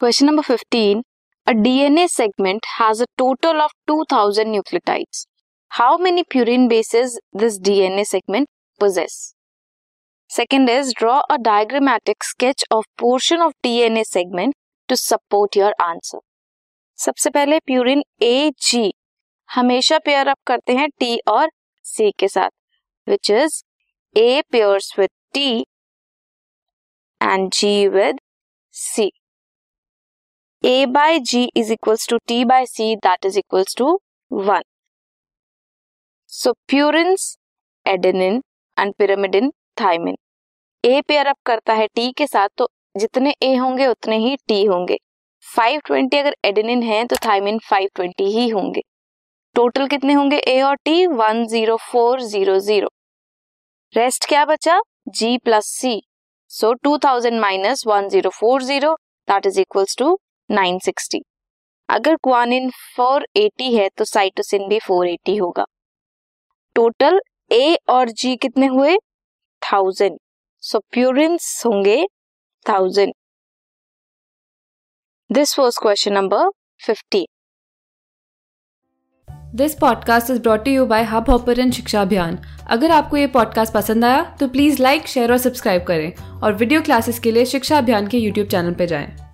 Question number 15 a DNA segment has total of two thousand nucleotides how many purine bases this DNA segment possess second is draw a diagrammatic sketch of portion of DNA segment to support your answer सबसे पहले purine ए जी हमेशा pair up करते हैं T और C के साथ which is A pairs with T and G with C A by G is equals to T by C that is equals to one so purines adenine and pyrimidine thymine A pair up करता है T के साथ तो जितने ए होंगे, उतने ही T होंगे. 520 अगर एडेनिन है तो थाइमिन 520 ही होंगे. टोटल कितने होंगे ए और टी 10400 रेस्ट क्या बचा? G plus C so 2000 minus 1040 that is equals to 960 अगर क्वानिन 480 है तो साइटोसिन भी 480 होगा। टोटल ए और जी कितने हुए? थाउज़ेंड। सो प्यूरिन्स होंगे thousand. This was question number fifty this podcast is brought you by Hubhopper शिक्षा अभियान अगर आपको ये पॉडकास्ट पसंद आया तो प्लीज़ लाइक शेयर और सब्सक्राइब करें। और वीडियो क्लासेस के लिए शिक्षा अभियान के यूट्यूब चैनल पर जाएँ।